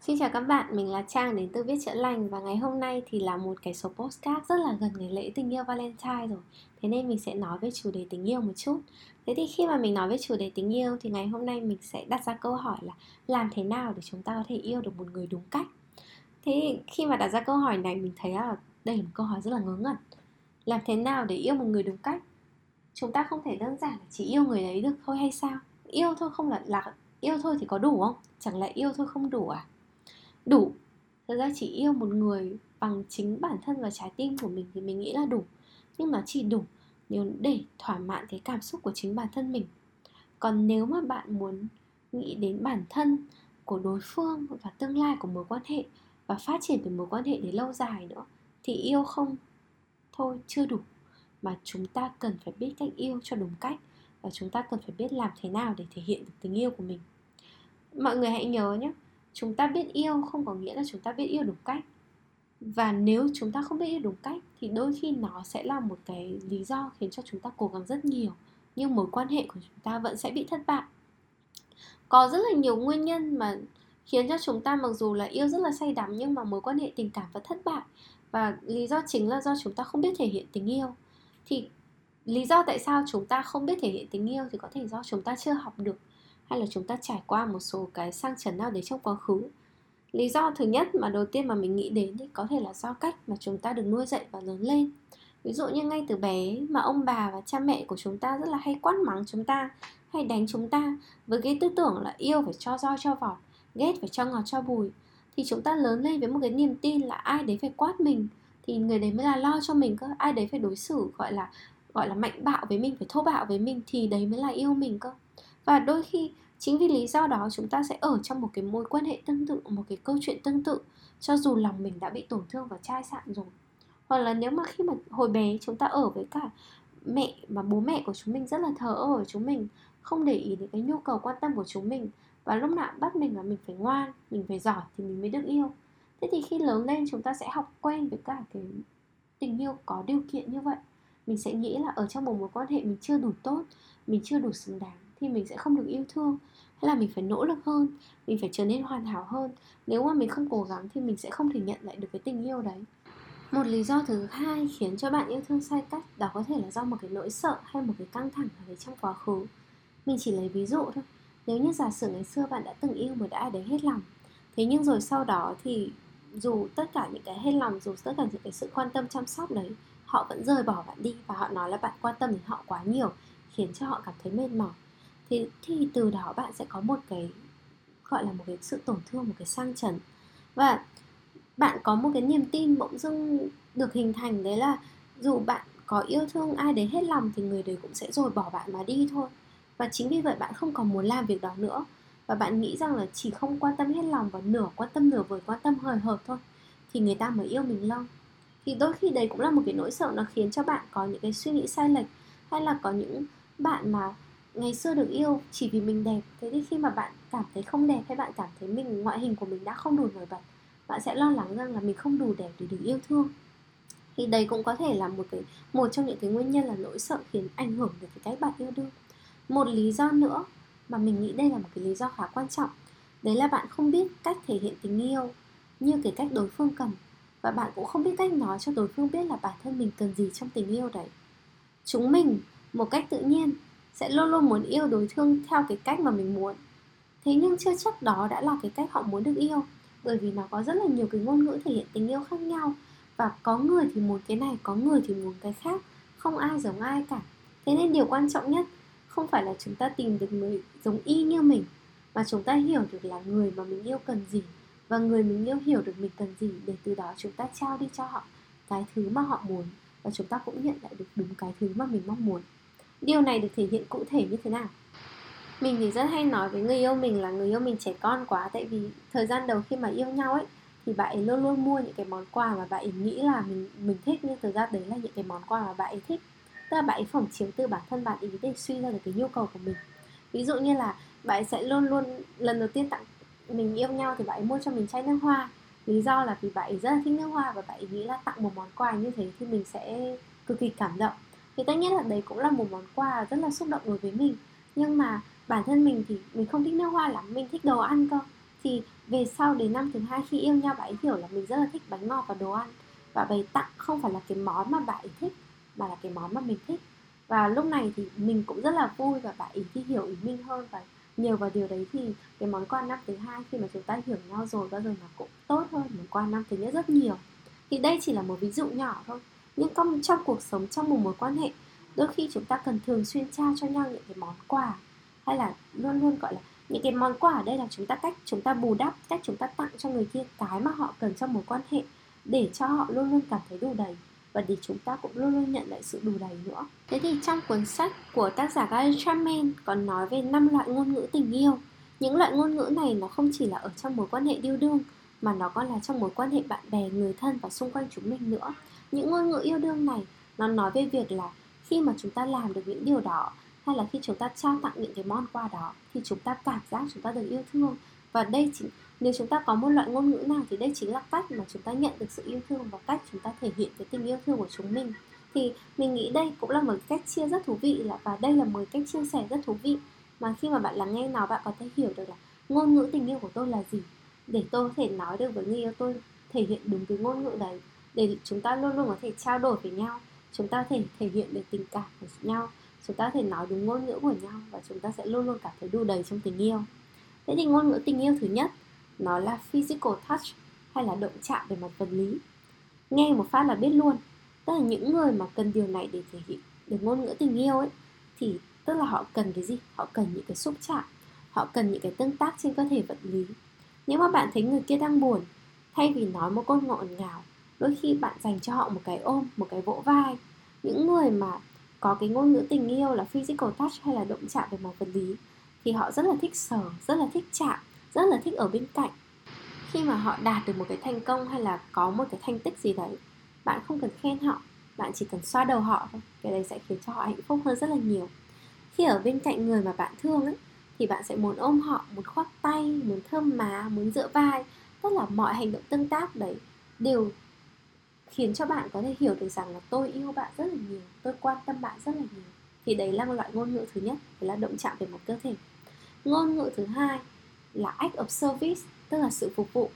Xin chào các bạn, mình là Trang đến từ Viết Chữa Lành và ngày hôm nay thì là một cái số postcard rất là gần ngày lễ tình yêu Valentine rồi. Thế nên mình sẽ nói về chủ đề tình yêu một chút. Thế thì khi mà mình nói về chủ đề tình yêu thì ngày hôm nay mình sẽ đặt ra câu hỏi là Làm thế nào để chúng ta có thể yêu được một người đúng cách? Thế khi mà đặt ra câu hỏi này mình thấy là đây là một câu hỏi rất là ngớ ngẩn. Làm thế nào để yêu một người đúng cách? Chúng ta không thể đơn giản là chỉ yêu người đấy được thôi hay sao? Yêu thôi không là, là yêu thôi thì có đủ không? Chẳng lẽ yêu thôi không đủ à? Đủ. Thật ra chỉ yêu một người bằng chính bản thân và trái tim của mình thì mình nghĩ là đủ. Nhưng nó chỉ đủ nếu để thỏa mãn cái cảm xúc của chính bản thân mình. Còn nếu mà bạn muốn nghĩ đến bản thân của đối phương và tương lai của mối quan hệ và phát triển từ mối quan hệ để lâu dài nữa thì yêu không? Thôi, chưa đủ. Mà chúng ta cần phải biết cách yêu cho đúng cách và chúng ta cần phải biết làm thế nào để thể hiện được tình yêu của mình. Mọi người hãy nhớ nhé chúng ta biết yêu không có nghĩa là chúng ta biết yêu đúng cách. Và nếu chúng ta không biết yêu đúng cách, thì đôi khi nó sẽ là một cái lý do khiến cho chúng ta cố gắng rất nhiều. Nhưng mối quan hệ của chúng ta vẫn sẽ bị thất bại. Có rất là nhiều nguyên nhân mà khiến cho chúng ta mặc dù là yêu rất là say đắm, nhưng mà mối quan hệ tình cảm vẫn thất bại. Và lý do chính là do chúng ta không biết thể hiện tình yêu. Thì lý do tại sao chúng ta không biết thể hiện tình yêu thì có thể do chúng ta chưa học được hay là chúng ta trải qua một số cái sang chấn nào đấy trong quá khứ? Lý do thứ nhất mà đầu tiên mà mình nghĩ đến thì có thể là do cách mà chúng ta được nuôi dạy và lớn lên. Ví dụ như ngay từ bé mà ông bà và cha mẹ của chúng ta rất là hay quát mắng chúng ta, hay đánh chúng ta với cái tư tưởng là yêu phải cho roi cho vọt, ghét phải cho ngọt cho bùi, thì chúng ta lớn lên với một cái niềm tin là ai đấy phải quát mình, thì người đấy mới là lo cho mình cơ. Ai đấy phải đối xử, gọi là gọi là mạnh bạo với mình, phải thô bạo với mình thì đấy mới là yêu mình cơ và đôi khi chính vì lý do đó chúng ta sẽ ở trong một cái mối quan hệ tương tự, một cái câu chuyện tương tự, cho dù lòng mình đã bị tổn thương và chai sạn rồi. Hoặc là nếu mà khi mà hồi bé chúng ta ở với cả mẹ và bố mẹ của chúng mình rất là thờ ơ với chúng mình, không để ý đến cái nhu cầu quan tâm của chúng mình, và lúc nào bắt mình là mình phải ngoan, mình phải giỏi thì mình mới được yêu. Thế thì khi lớn lên chúng ta sẽ học quen với cả cái tình yêu có điều kiện như vậy. Mình sẽ nghĩ là ở trong một mối quan hệ mình chưa đủ tốt, mình chưa đủ xứng đáng thì mình sẽ không được yêu thương. Hay là mình phải nỗ lực hơn, mình phải trở nên hoàn hảo hơn. Nếu mà mình không cố gắng thì mình sẽ không thể nhận lại được cái tình yêu đấy. Một lý do thứ hai khiến cho bạn yêu thương sai cách đó có thể là do một cái nỗi sợ hay một cái căng thẳng ở trong quá khứ. Mình chỉ lấy ví dụ thôi. Nếu như giả sử ngày xưa bạn đã từng yêu một ai đấy hết lòng, thế nhưng rồi sau đó thì dù tất cả những cái hết lòng, dù tất cả những cái sự quan tâm chăm sóc đấy, họ vẫn rời bỏ bạn đi và họ nói là bạn quan tâm đến họ quá nhiều, khiến cho họ cảm thấy mệt mỏi thì thì từ đó bạn sẽ có một cái, gọi là một cái sự tổn thương, một cái sang chấn. Và bạn có một cái niềm tin bỗng dưng được hình thành đấy là dù bạn có yêu thương ai đấy hết lòng thì người đấy cũng sẽ rồi bỏ bạn mà đi thôi. Và chính vì vậy bạn không còn muốn làm việc đó nữa. Và bạn nghĩ rằng là chỉ không quan tâm hết lòng và nửa quan tâm nửa vời quan tâm hời hợt thôi thì người ta mới yêu mình lâu. Thì đôi khi đấy cũng là một cái nỗi sợ nó khiến cho bạn có những cái suy nghĩ sai lệch hay là có những bạn mà ngày xưa được yêu chỉ vì mình đẹp. Thế thì khi mà bạn cảm thấy không đẹp hay bạn cảm thấy mình, ngoại hình của mình đã không đủ nổi bật, bạn sẽ lo lắng rằng là mình không đủ đẹp để được yêu thương. Thì đấy cũng có thể là một cái, một trong những cái nguyên nhân là nỗi sợ khiến ảnh hưởng đến cái cách bạn yêu đương. Một lý do nữa mà mình nghĩ đây là một cái lý do khá quan trọng, đấy là bạn không biết cách thể hiện tình yêu như cái cách đối phương cần. Và bạn cũng không biết cách nói cho đối phương biết là bản thân mình cần gì trong tình yêu đấy. Chúng mình, một cách tự nhiên sẽ luôn luôn muốn yêu đối phương theo cái cách mà mình muốn. Thế nhưng chưa chắc đó đã là cái cách họ muốn được yêu, bởi vì nó có rất là nhiều cái ngôn ngữ thể hiện tình yêu khác nhau. Và có người thì muốn cái này, có người thì muốn cái khác, không ai giống ai cả. Thế nên điều quan trọng nhất, không phải là chúng ta tìm được người giống y như mình, mà chúng ta hiểu được là người mà mình yêu cần gì, và người mình yêu hiểu được mình cần gì để từ đó chúng ta trao đi cho họ cái thứ mà họ muốn, và chúng ta cũng nhận lại được đúng cái thứ mà mình mong muốn điều này được thể hiện cụ thể như thế nào? Mình thì rất hay nói với người yêu mình là người yêu mình trẻ con quá, tại vì thời gian đầu khi mà yêu nhau ấy, thì bạn ấy luôn luôn mua những cái món quà mà bạn ấy nghĩ là mình mình thích, nhưng thực ra đấy là những cái món quà mà bạn ấy thích. Tức là bạn ấy phỏng chiếu từ bản thân bạn ấy để suy ra được cái nhu cầu của mình. Ví dụ như là bạn ấy sẽ luôn luôn, lần đầu tiên tặng mình yêu nhau thì bạn ấy mua cho mình chai nước hoa. Lý do là vì bạn ấy rất là thích nước hoa và bạn ấy nghĩ là tặng một món quà như thế thì mình sẽ cực kỳ cảm động thì tất nhiên là đấy cũng là một món quà rất là xúc động đối với mình. Nhưng mà bản thân mình thì mình không thích nước hoa lắm, mình thích đồ ăn cơ. Thì về sau đến năm thứ hai khi yêu nhau bạn ấy hiểu là mình rất là thích bánh ngọt và đồ ăn. Và bày tặng không phải là cái món mà bạn ấy thích, mà là cái món mà mình thích. Và lúc này thì mình cũng rất là vui và bạn ấy thì hiểu ý mình hơn. Và nhờ vào điều đấy thì cái món quà năm thứ hai khi mà chúng ta hiểu nhau rồi, bao giờ nó cũng tốt hơn món quà năm thứ nhất rất nhiều. Thì đây chỉ là một ví dụ nhỏ thôi nhưng trong, trong cuộc sống trong một mối quan hệ đôi khi chúng ta cần thường xuyên trao cho nhau những cái món quà hay là luôn luôn gọi là những cái món quà ở đây là chúng ta cách chúng ta bù đắp cách chúng ta tặng cho người kia cái mà họ cần trong mối quan hệ để cho họ luôn luôn cảm thấy đủ đầy và để chúng ta cũng luôn luôn nhận lại sự đủ đầy nữa. Thế thì trong cuốn sách của tác giả Gary Chapman còn nói về năm loại ngôn ngữ tình yêu. Những loại ngôn ngữ này nó không chỉ là ở trong mối quan hệ yêu đương mà nó còn là trong mối quan hệ bạn bè, người thân và xung quanh chúng mình nữa. Những ngôn ngữ yêu đương này, nó nói về việc là khi mà chúng ta làm được những điều đó, hay là khi chúng ta trao tặng những cái món quà đó, thì chúng ta cảm giác chúng ta được yêu thương. Và đây chỉ, nếu chúng ta có một loại ngôn ngữ nào thì đây chính là cách mà chúng ta nhận được sự yêu thương và cách chúng ta thể hiện cái tình yêu thương của chúng mình. Thì mình nghĩ đây cũng là một cách chia rất thú vị là, và đây là một cách chia sẻ rất thú vị. Mà khi mà bạn lắng nghe nó, bạn có thể hiểu được là ngôn ngữ tình yêu của tôi là gì, để tôi có thể nói được với người yêu tôi, thể hiện đúng cái ngôn ngữ đấy để chúng ta luôn luôn có thể trao đổi với nhau, chúng ta có thể thể hiện được tình cảm của nhau, chúng ta có thể nói đúng ngôn ngữ của nhau và chúng ta sẽ luôn luôn cảm thấy đủ đầy trong tình yêu. Thế thì ngôn ngữ tình yêu thứ nhất, nó là physical touch hay là động chạm về mặt vật lý. Nghe một phát là biết luôn, tức là những người mà cần điều này để thể hiện được ngôn ngữ tình yêu ấy, thì tức là họ cần cái gì? Họ cần những cái xúc chạm, họ cần những cái tương tác trên cơ thể vật lý. Nếu mà bạn thấy người kia đang buồn, thay vì nói một câu ngọt ngào đôi khi bạn dành cho họ một cái ôm, một cái vỗ vai. Những người mà có cái ngôn ngữ tình yêu là physical touch hay là động chạm về mặt vật lý, thì họ rất là thích sờ, rất là thích chạm, rất là thích ở bên cạnh. Khi mà họ đạt được một cái thành công hay là có một cái thành tích gì đấy, bạn không cần khen họ, bạn chỉ cần xoa đầu họ thôi. Cái đấy sẽ khiến cho họ hạnh phúc hơn rất là nhiều. Khi ở bên cạnh người mà bạn thương ấy, thì bạn sẽ muốn ôm họ, muốn khoác tay, muốn thơm má, muốn dựa vai. Tức là mọi hành động tương tác đấy đều khiến cho bạn có thể hiểu được rằng là tôi yêu bạn rất là nhiều tôi quan tâm bạn rất là nhiều. Thì đấy là một loại ngôn ngữ thứ nhất đấy là động chạm về mặt cơ thể. Ngôn ngữ thứ hai là act of service tức là sự phục vụ.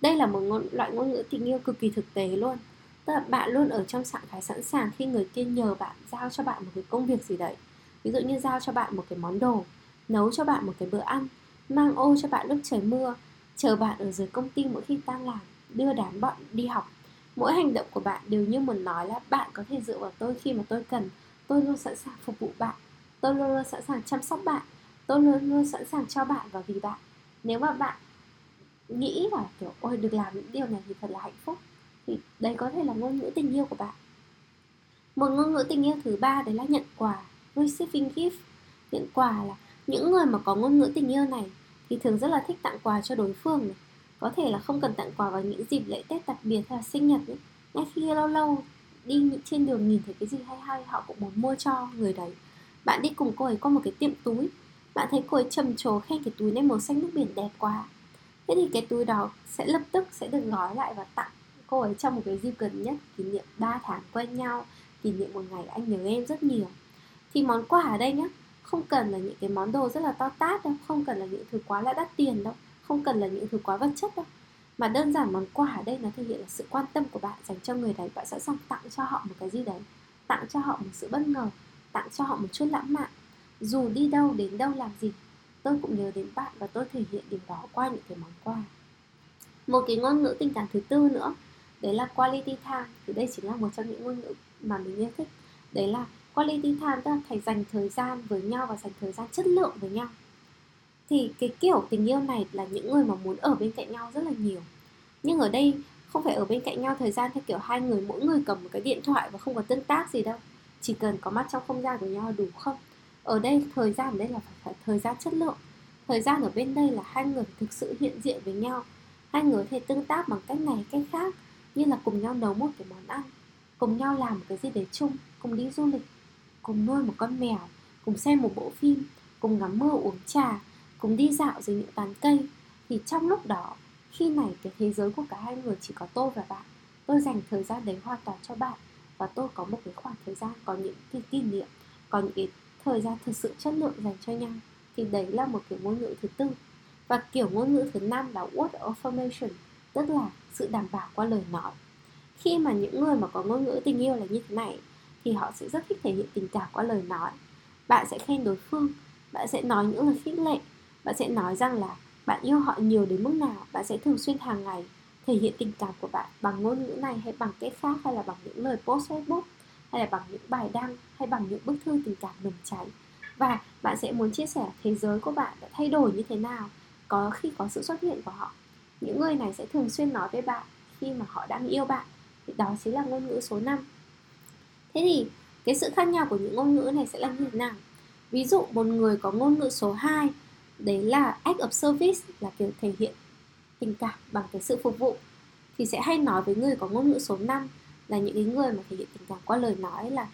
Đây là một ngôn, loại ngôn ngữ tình yêu cực kỳ thực tế luôn. Tức là bạn luôn ở trong trạng thái sẵn sàng khi người kia nhờ bạn giao cho bạn một cái công việc gì đấy. Ví dụ như giao cho bạn một cái món đồ nấu cho bạn một cái bữa ăn mang ô cho bạn lúc trời mưa chờ bạn ở dưới công ty mỗi khi tan làm đưa đám bọn đi học mỗi hành động của bạn đều như muốn nói là bạn có thể dựa vào tôi khi mà tôi cần. Tôi luôn sẵn sàng phục vụ bạn. Tôi luôn luôn sẵn sàng chăm sóc bạn. Tôi luôn luôn sẵn sàng cho bạn và vì bạn. Nếu mà bạn nghĩ là, kiểu, ôi, được làm những điều này thì thật là hạnh phúc, thì đấy có thể là ngôn ngữ tình yêu của bạn. Một ngôn ngữ tình yêu thứ ba đấy là nhận quà, receiving gift. Nhận quà là những người mà có ngôn ngữ tình yêu này thì thường rất là thích tặng quà cho đối phương này có thể là không cần tặng quà vào những dịp lễ tết đặc biệt hay là sinh nhật ấy. ngay khi lâu lâu đi trên đường nhìn thấy cái gì hay hay, họ cũng muốn mua cho người đấy. Bạn đi cùng cô ấy qua một cái tiệm túi. Bạn thấy cô ấy trầm trồ khen cái túi này màu xanh nước biển đẹp quá. Thế thì cái túi đó sẽ lập tức sẽ được gói lại và tặng cô ấy trong một cái dịp gần nhất, kỷ niệm 3 tháng quen nhau, kỷ niệm một ngày anh nhớ em rất nhiều. Thì món quà ở đây nhá, không cần là những cái món đồ rất là to tát đâu, không cần là những thứ quá là đắt tiền đâu không cần là những thứ quá vật chất đâu. Mà đơn giản món quà ở đây nó thể hiện là sự quan tâm của bạn dành cho người đấy. Bạn sẵn sàng tặng cho họ một cái gì đấy, tặng cho họ một sự bất ngờ, tặng cho họ một chút lãng mạn. Dù đi đâu, đến đâu làm gì, tôi cũng nhớ đến bạn và tôi thể hiện điều đó qua những cái món quà. Một cái ngôn ngữ tình cảm thứ tư nữa, đấy là quality time. Thì đây chính là một trong những ngôn ngữ mà mình yêu thích. Đấy là quality time tức là phải dành thời gian với nhau và dành thời gian chất lượng với nhau thì cái kiểu tình yêu này là những người mà muốn ở bên cạnh nhau rất là nhiều. Nhưng ở đây không phải ở bên cạnh nhau thời gian theo kiểu hai người mỗi người cầm một cái điện thoại và không có tương tác gì đâu. Chỉ cần có mắt trong không gian của nhau là đủ không? Ở đây thời gian ở đây là phải, phải thời gian chất lượng. Thời gian ở bên đây là hai người thực sự hiện diện với nhau. Hai người có thể tương tác bằng cách này cách khác như là cùng nhau nấu một cái món ăn cùng nhau làm một cái gì đấy chung cùng đi du lịch cùng nuôi một con mèo cùng xem một bộ phim cùng ngắm mưa uống trà cùng đi dạo dưới những tán cây. Thì trong lúc đó, khi này cái thế giới của cả hai người chỉ có tôi và bạn, tôi dành thời gian đấy hoàn toàn cho bạn. Và tôi có một cái khoảng thời gian, có những cái kỷ niệm, có những cái thời gian thực sự chất lượng dành cho nhau, thì đấy là một cái ngôn ngữ thứ tư. Và kiểu ngôn ngữ thứ năm là word affirmation, tức là sự đảm bảo qua lời nói. Khi mà những người mà có ngôn ngữ tình yêu là như thế này, thì họ sẽ rất thích thể hiện tình cảm qua lời nói. Bạn sẽ khen đối phương, bạn sẽ nói những lời khích lệ bạn sẽ nói rằng là bạn yêu họ nhiều đến mức nào, bạn sẽ thường xuyên hàng ngày thể hiện tình cảm của bạn bằng ngôn ngữ này hay bằng cách khác hay là bằng những lời post facebook, hay là bằng những bài đăng, hay bằng những bức thư tình cảm nồng cháy. Và bạn sẽ muốn chia sẻ thế giới của bạn đã thay đổi như thế nào, có khi có sự xuất hiện của họ. Những người này sẽ thường xuyên nói với bạn khi mà họ đang yêu bạn. Thì đó chính là ngôn ngữ số 5 thế thì cái sự khác nhau của những ngôn ngữ này sẽ là như thế nào? Ví dụ, một người có ngôn ngữ số 2 đấy là act of service, là kiểu thể hiện tình cảm bằng cái sự phục vụ. Thì sẽ hay nói với người có ngôn ngữ số 5 là những cái người mà thể hiện tình cảm qua lời nói là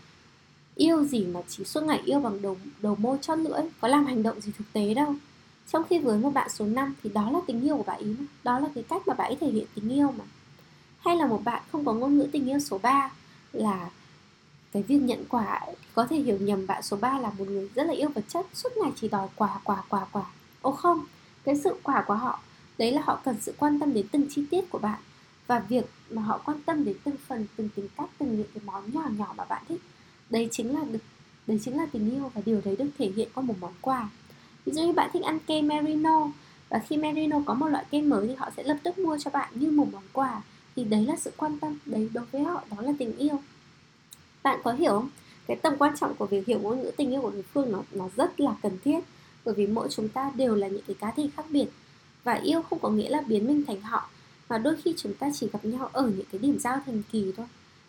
yêu gì mà chỉ suốt ngày yêu bằng đầu đầu môi chót lưỡi, có làm hành động gì thực tế đâu. Trong khi với một bạn số 5 thì đó là tình yêu của bạn ý mà, đó là cái cách mà bạn ấy thể hiện tình yêu mà. Hay là một bạn không có ngôn ngữ tình yêu số 3 là cái việc nhận quà có thể hiểu nhầm bạn số 3 là một người rất là yêu vật chất, suốt ngày chỉ đòi quà quà quà quà ô không, cái sự quả của họ, đấy là họ cần sự quan tâm đến từng chi tiết của bạn. Và việc mà họ quan tâm đến từng phần, từng tính cách, từng những cái món nhỏ nhỏ mà bạn thích, đấy chính là được, đấy chính là tình yêu và điều đấy được thể hiện qua một món quà. Ví dụ như bạn thích ăn kem merino, và khi merino có một loại kem mới thì họ sẽ lập tức mua cho bạn như một món quà. Thì đấy là sự quan tâm, đấy đối với họ đó là tình yêu. Bạn có hiểu không? Cái tầm quan trọng của việc hiểu ngôn ngữ tình yêu của đối phương nó nó rất là cần thiết bởi vì mỗi chúng ta đều là những cái cá thể khác biệt. Và yêu không có nghĩa là biến mình thành họ, mà đôi khi chúng ta chỉ gặp nhau ở những cái điểm giao thần kỳ thôi.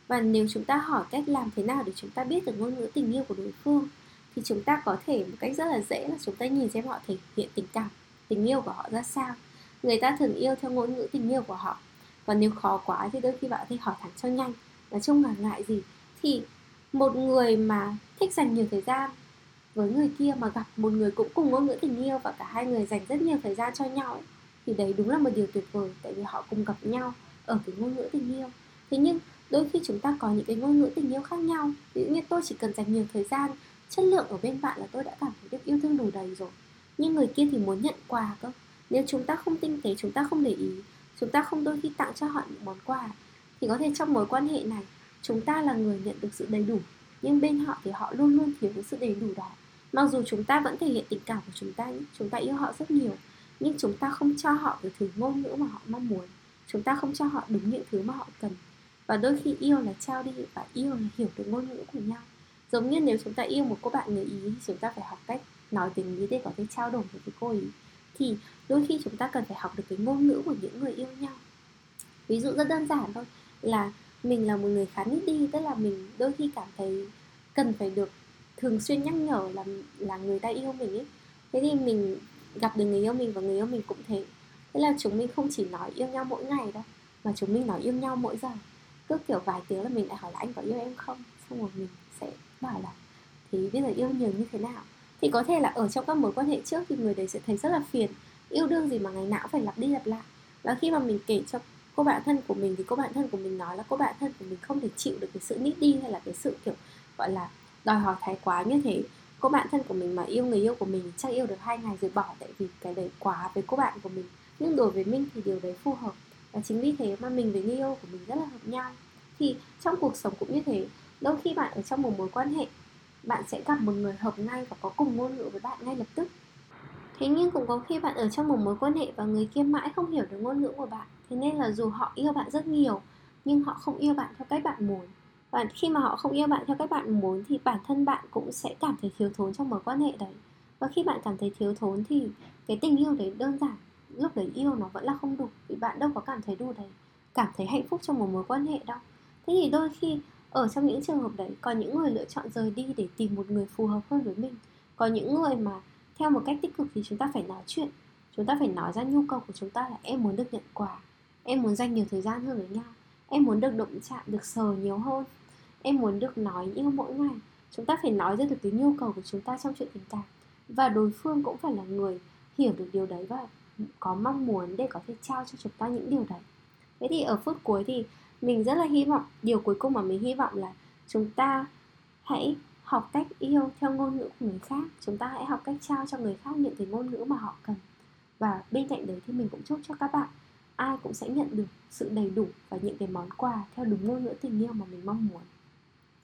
Và nếu chúng ta hỏi cách làm thế nào để chúng ta biết được ngôn ngữ tình yêu của đối phương, thì chúng ta có thể một cách rất là dễ là chúng ta nhìn xem họ thể hiện tình cảm, tình yêu của họ ra sao. Người ta thường yêu theo ngôn ngữ tình yêu của họ. Và nếu khó quá thì đôi khi bạn thì hỏi thẳng cho nhanh. Nói chung là ngại gì? Thì một người mà thích dành nhiều thời gian với người kia mà gặp một người cũng cùng ngôn ngữ tình yêu và cả hai người dành rất nhiều thời gian cho nhau ấy, thì đấy đúng là một điều tuyệt vời tại vì họ cùng gặp nhau ở cái ngôn ngữ tình yêu. Thế nhưng đôi khi chúng ta có những cái ngôn ngữ tình yêu khác nhau. Ví dụ như tôi chỉ cần dành nhiều thời gian chất lượng ở bên bạn là tôi đã cảm thấy được yêu thương đủ đầy rồi. Nhưng người kia thì muốn nhận quà cơ. Nếu chúng ta không tinh tế chúng ta không để ý chúng ta không đôi khi tặng cho họ những món quà thì có thể trong mối quan hệ này chúng ta là người nhận được sự đầy đủ. Nhưng bên họ thì họ luôn luôn thiếu cái sự đầy đủ đó mặc dù chúng ta vẫn thể hiện tình cảm của chúng ta chúng ta yêu họ rất nhiều, nhưng chúng ta không cho họ cái thứ ngôn ngữ mà họ mong muốn. Chúng ta không cho họ đúng những thứ mà họ cần. Và đôi khi yêu là trao đi và yêu là hiểu được ngôn ngữ của nhau. Giống như nếu chúng ta yêu một cô bạn người ý thì chúng ta phải học cách nói tiếng ý để có thể trao đổi với cô ý thì đôi khi chúng ta cần phải học được cái ngôn ngữ của những người yêu nhau. Ví dụ rất đơn giản thôi, là mình là một người khá nít đi tức là mình đôi khi cảm thấy cần phải được thường xuyên nhắc nhở là là người ta yêu mình ấy. Thế thì mình gặp được người yêu mình và người yêu mình cũng thế. Thế là chúng mình không chỉ nói yêu nhau mỗi ngày đâu, mà chúng mình nói yêu nhau mỗi giờ. Cứ kiểu vài tiếng là mình lại hỏi là anh có yêu em không? Xong rồi mình sẽ bảo là thì bây giờ yêu nhiều như thế nào? Thì có thể là ở trong các mối quan hệ trước thì người đấy sẽ thấy rất là phiền. Yêu đương gì mà ngày nào cũng phải lặp đi lặp lại. Và khi mà mình kể cho cô bạn thân của mình thì cô bạn thân của mình nói là cô bạn thân của mình không thể chịu được cái sự nít đi hay là cái sự kiểu, gọi là đòi hỏi thái quá như thế. Cô bạn thân của mình mà yêu người yêu của mình chắc yêu được hai ngày rồi bỏ, tại vì cái đấy quá với cô bạn của mình. Nhưng đối với mình thì điều đấy phù hợp. Và chính vì thế mà mình với người yêu của mình rất là hợp nhau. Thì trong cuộc sống cũng như thế, đôi khi bạn ở trong một mối quan hệ, bạn sẽ gặp một người hợp ngay và có cùng ngôn ngữ với bạn ngay lập tức. Thế nhưng cũng có khi bạn ở trong một mối quan hệ và người kia mãi không hiểu được ngôn ngữ của bạn. Thế nên là dù họ yêu bạn rất nhiều, nhưng họ không yêu bạn theo cách bạn muốn và khi mà họ không yêu bạn theo cách bạn muốn thì bản thân bạn cũng sẽ cảm thấy thiếu thốn trong mối quan hệ đấy. Và khi bạn cảm thấy thiếu thốn thì cái tình yêu đấy đơn giản, lúc đấy yêu nó vẫn là không đủ vì bạn đâu có cảm thấy đủ đấy cảm thấy hạnh phúc trong một mối quan hệ đâu. Thế thì đôi khi ở trong những trường hợp đấy, có những người lựa chọn rời đi để tìm một người phù hợp hơn với mình. Có những người mà theo một cách tích cực thì chúng ta phải nói chuyện, chúng ta phải nói ra nhu cầu của chúng ta là em muốn được nhận quà, em muốn dành nhiều thời gian hơn với nhau em muốn được động chạm, được sờ nhiều hơn. Em muốn được nói yêu mỗi ngày. Chúng ta phải nói ra được cái nhu cầu của chúng ta trong chuyện tình cảm. Và đối phương cũng phải là người hiểu được điều đấy và có mong muốn để có thể trao cho chúng ta những điều đấy. Thế thì ở phút cuối thì mình rất là hy vọng, điều cuối cùng mà mình hy vọng là chúng ta hãy học cách yêu theo ngôn ngữ của người khác. Chúng ta hãy học cách trao cho người khác những cái ngôn ngữ mà họ cần. Và bên cạnh đấy thì mình cũng chúc cho các bạn ai cũng sẽ nhận được sự đầy đủ và những cái món quà theo đúng ngôn ngữ tình yêu mà mình mong muốn.